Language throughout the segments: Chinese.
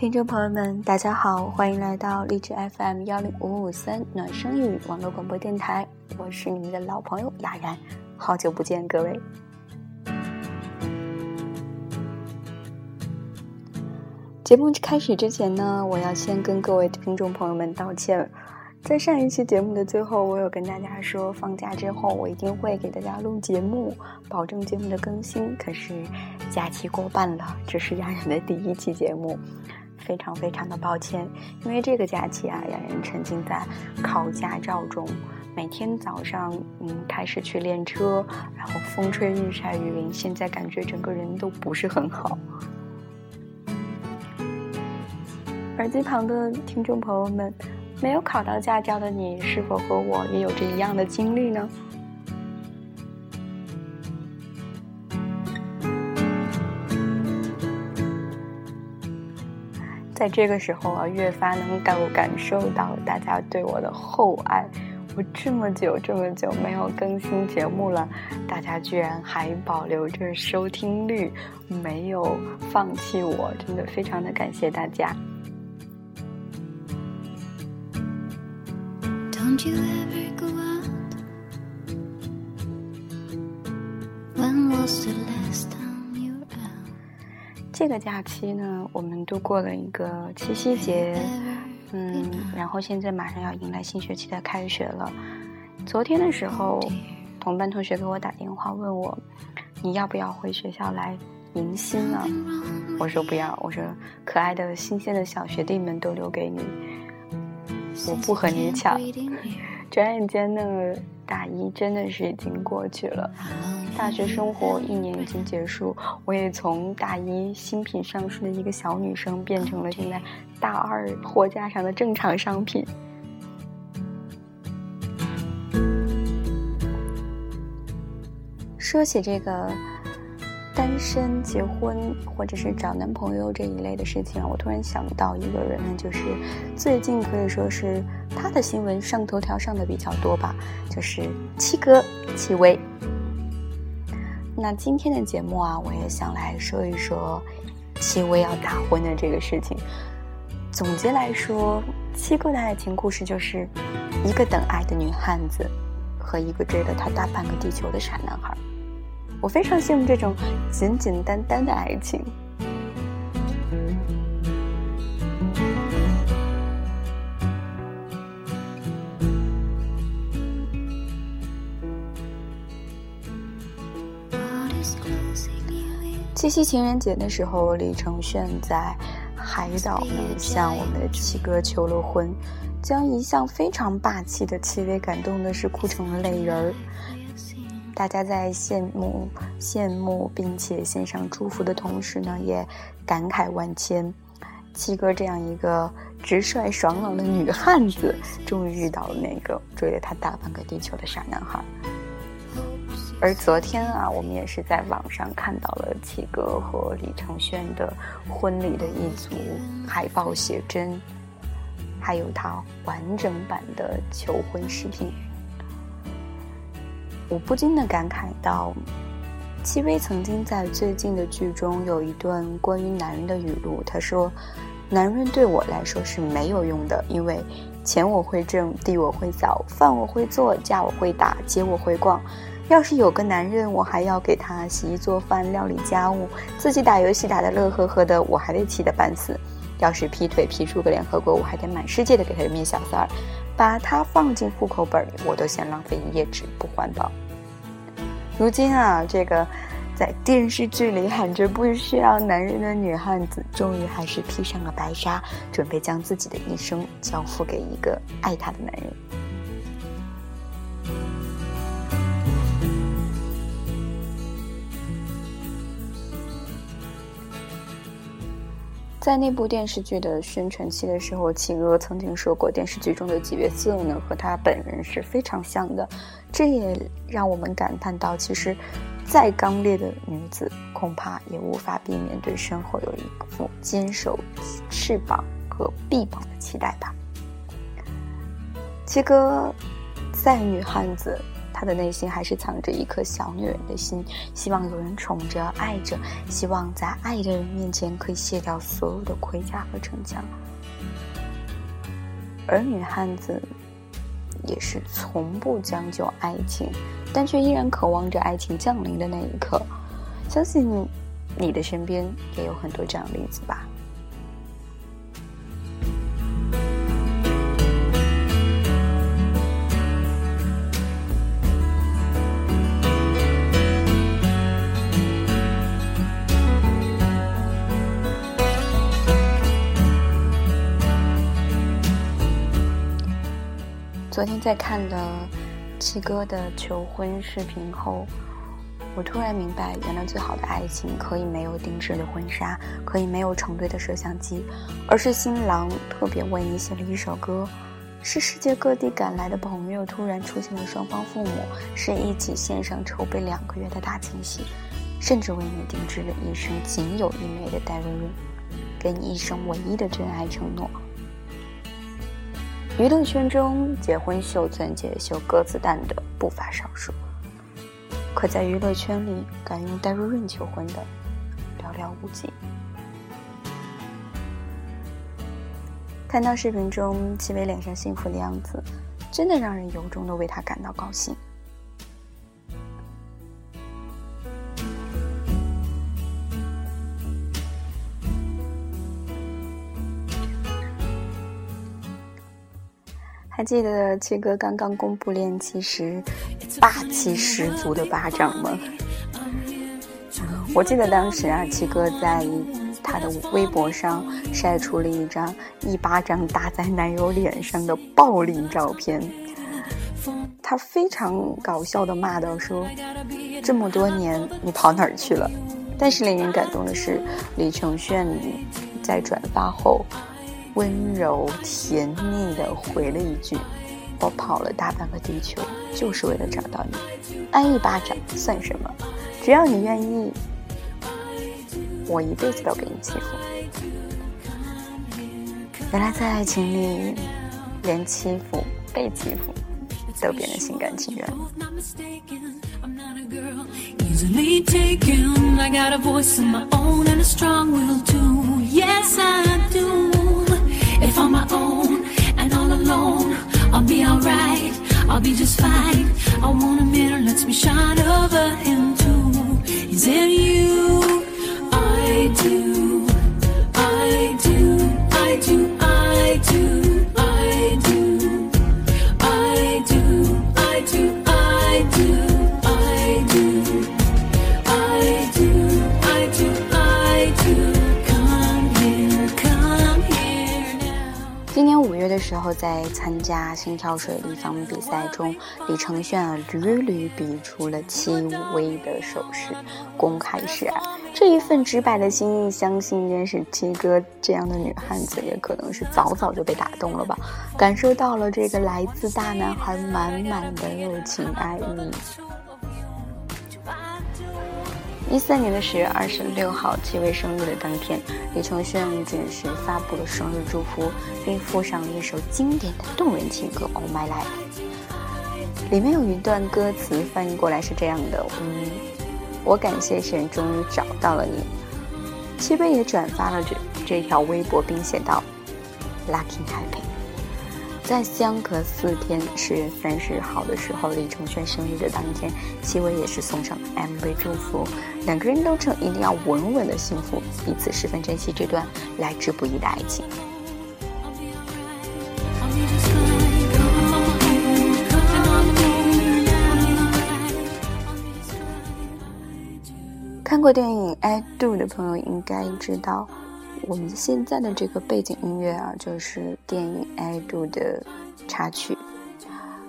听众朋友们，大家好，欢迎来到荔枝 FM 幺零五五三暖声语网络广播电台，我是你们的老朋友雅然，好久不见各位。节目开始之前呢，我要先跟各位听众朋友们道歉。在上一期节目的最后，我有跟大家说，放假之后我一定会给大家录节目，保证节目的更新。可是假期过半了，这是雅然的第一期节目。非常非常的抱歉，因为这个假期啊，两人沉浸在考驾照中，每天早上嗯开始去练车，然后风吹日晒雨淋，现在感觉整个人都不是很好。耳机旁的听众朋友们，没有考到驾照的你，是否和我也有着一样的经历呢？在这个时候啊，越发能够感受到大家对我的厚爱。我这么久这么久没有更新节目了，大家居然还保留着收听率，没有放弃我，真的非常的感谢大家。Don't you ever go out? When 这个假期呢，我们度过了一个七夕节，嗯，然后现在马上要迎来新学期的开学了。昨天的时候，同班同学给我打电话问我，你要不要回学校来迎新呢？我说不要，我说可爱的新鲜的小学弟们都留给你，我不和你抢。转眼间呢，大一真的是已经过去了。大学生活一年已经结束，我也从大一新品上市的一个小女生，变成了现在大二货架上的正常商品。说起这个单身、结婚或者是找男朋友这一类的事情，我突然想到一个人呢，就是最近可以说是他的新闻上头条上的比较多吧，就是七哥戚薇。那今天的节目啊，我也想来说一说戚薇要大婚的这个事情。总结来说，七哥的爱情故事就是一个等爱的女汉子和一个追了他大半个地球的傻男孩。我非常羡慕这种简简单单的爱情。七夕情人节的时候，李承铉在海岛呢向我们的七哥求了婚，将一向非常霸气的戚薇感动的是哭成了泪人儿。大家在羡慕、羡慕，并且献上祝福的同时呢，也感慨万千。七哥这样一个直率爽朗的女汉子，终于遇到了那个追了他大半个地球的傻男孩。而昨天啊，我们也是在网上看到了七哥和李承铉的婚礼的一组海报写真，还有他完整版的求婚视频。我不禁的感慨到，戚薇曾经在最近的剧中有一段关于男人的语录，她说：“男人对我来说是没有用的，因为钱我会挣，地我会扫，饭我会做，家我会打，街我会逛。”要是有个男人，我还要给他洗衣做饭、料理家务，自己打游戏打得乐呵呵的，我还得气得半死。要是劈腿劈出个联合国，我还得满世界的给他面小三儿，把他放进户口本里，我都嫌浪费一页纸不环保。如今啊，这个在电视剧里喊着不需要男人的女汉子，终于还是披上了白纱，准备将自己的一生交付给一个爱她的男人。在那部电视剧的宣传期的时候，秦娥曾经说过，电视剧中的几位色呢和她本人是非常像的，这也让我们感叹到，其实再刚烈的女子，恐怕也无法避免对身后有一副坚守翅膀和臂膀的期待吧。七哥再女汉子，他的内心还是藏着一颗小女人的心，希望有人宠着、爱着，希望在爱的人面前可以卸掉所有的盔甲和城墙。而女汉子也是从不将就爱情，但却依然渴望着爱情降临的那一刻。相信你的身边也有很多这样的例子吧。昨天在看了七哥的求婚视频后，我突然明白，原来最好的爱情可以没有定制的婚纱，可以没有成对的摄像机，而是新郎特别为你写了一首歌，是世界各地赶来的朋友突然出现了双方父母，是一起线上筹备两个月的大惊喜，甚至为你定制了一生仅有一枚的 diary ring，给你一生唯一的真爱承诺。娱乐圈中，结婚秀、钻戒秀、鸽子蛋的不乏少数，可在娱乐圈里敢用戴瑞润求婚的寥寥无几。看到视频中戚薇脸上幸福的样子，真的让人由衷的为她感到高兴。还记得七哥刚刚公布恋期时，霸气十足的巴掌吗？我记得当时啊，七哥在他的微博上晒出了一张一巴掌打在男友脸上的暴力照片，他非常搞笑的骂道说：“这么多年你跑哪儿去了？”但是令人感动的是，李承铉在转发后。温柔甜蜜的回了一句：“我跑了大半个地球，就是为了找到你。挨一巴掌算什么？只要你愿意，我一辈子都给你欺负。”原来在爱情里，连欺负、被欺负都变得心甘情愿。yes i do if I'm my own and all alone, I'll be alright, I'll be just fine. I want a mirror, lets me shine over him too. Is it 在参加心跳水立方比赛中，李承铉啊屡屡比出了轻微的手势，公开示爱。这一份直白的心意，相信认识七哥这样的女汉子，也可能是早早就被打动了吧，感受到了这个来自大男孩满满的热情爱意。一三年的十月二十六号，戚薇生日的当天，李承铉准时发布了生日祝福，并附上了一首经典的动人情歌《Oh My Life》。里面有一段歌词翻译过来是这样的：“嗯，我感谢神，终于找到了你。”戚薇也转发了这这条微博，并写道：“Lucky Happy。”在相隔四天，十月三十号的时候，李承铉生日的当天，戚薇也是送上 MV 祝福，两个人都称一定要稳稳的幸福，彼此十分珍惜这段来之不易的爱情。看过电影《I Do》的朋友应该知道。我们现在的这个背景音乐啊，就是电影《爱度》的插曲。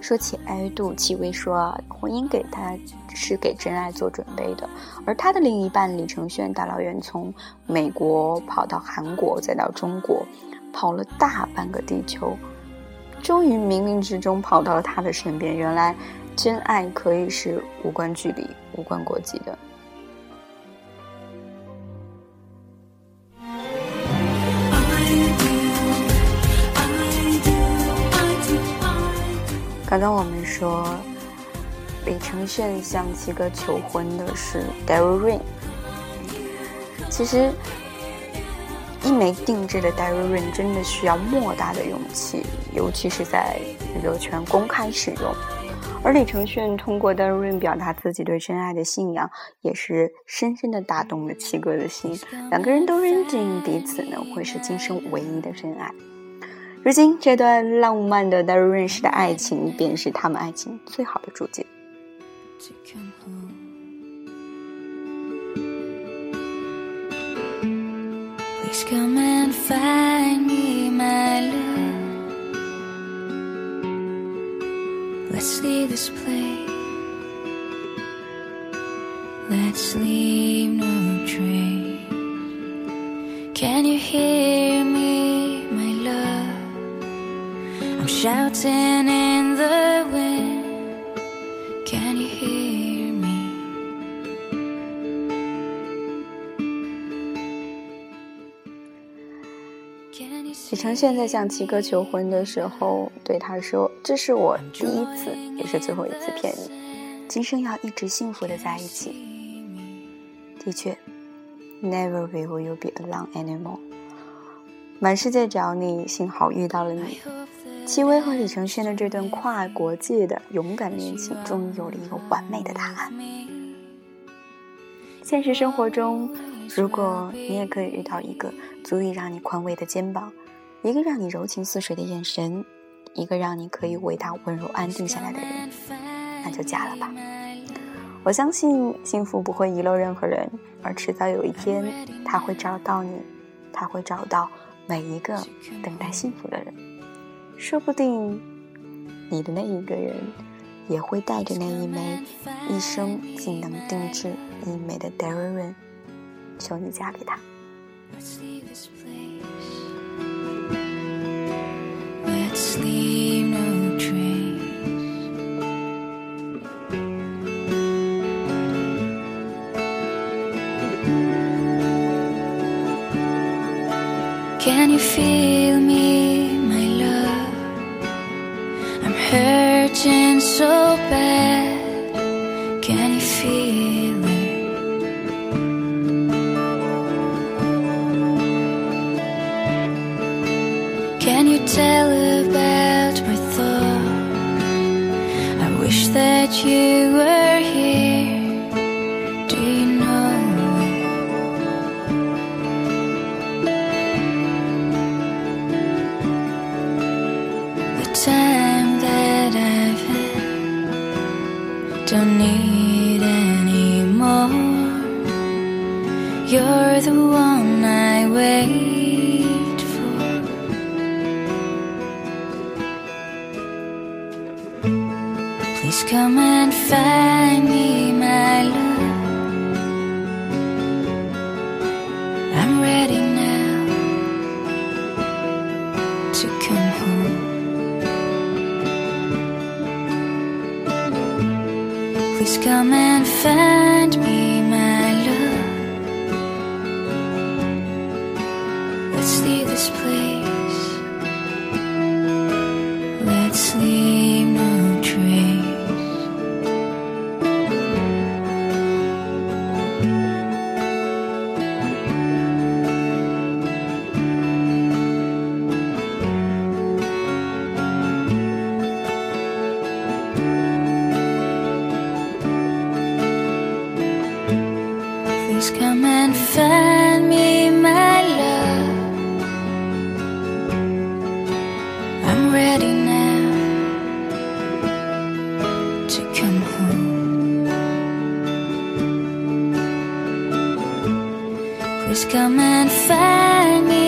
说起爱度，戚薇说啊，婚姻给她是给真爱做准备的。而她的另一半李承铉大老远从美国跑到韩国，再到中国，跑了大半个地球，终于冥冥之中跑到了他的身边。原来，真爱可以是无关距离、无关国籍的。刚刚我们说，李承铉向七哥求婚的是 Daryl Ring。其实，一枚定制的 Daryl Ring 真的需要莫大的勇气，尤其是在娱乐圈公开使用。而李承铉通过 Daryl Ring 表达自己对真爱的信仰，也是深深的打动了七哥的心。两个人都认定彼此呢会是今生唯一的真爱。如今，这段浪漫的带入认识的爱情，便是他们爱情最好的注解。Shouting in the wind. Can you hear? 李承铉在向齐哥求婚的时候，对他说：“这是我第一次，也是最后一次骗你，今生要一直幸福的在一起。”的确，Never will you be alone anymore。满世界找你，幸好遇到了你。戚薇和李承铉的这段跨国界的勇敢恋情，终于有了一个完美的答案。现实生活中，如果你也可以遇到一个足以让你宽慰的肩膀。一个让你柔情似水的眼神，一个让你可以为他温柔安定下来的人，那就嫁了吧。我相信幸福不会遗漏任何人，而迟早有一天他会找到你，他会找到每一个等待幸福的人。说不定你的那一个人，也会带着那一枚一生仅能定制一枚的 d a r i n 求你嫁给他。Can you feel that you were here. Do you know? The time that I've had don't need any more. You're the one come and find me, my love. I'm ready now to come home. Please come and find me, my love. Let's leave this place. Please come and find me,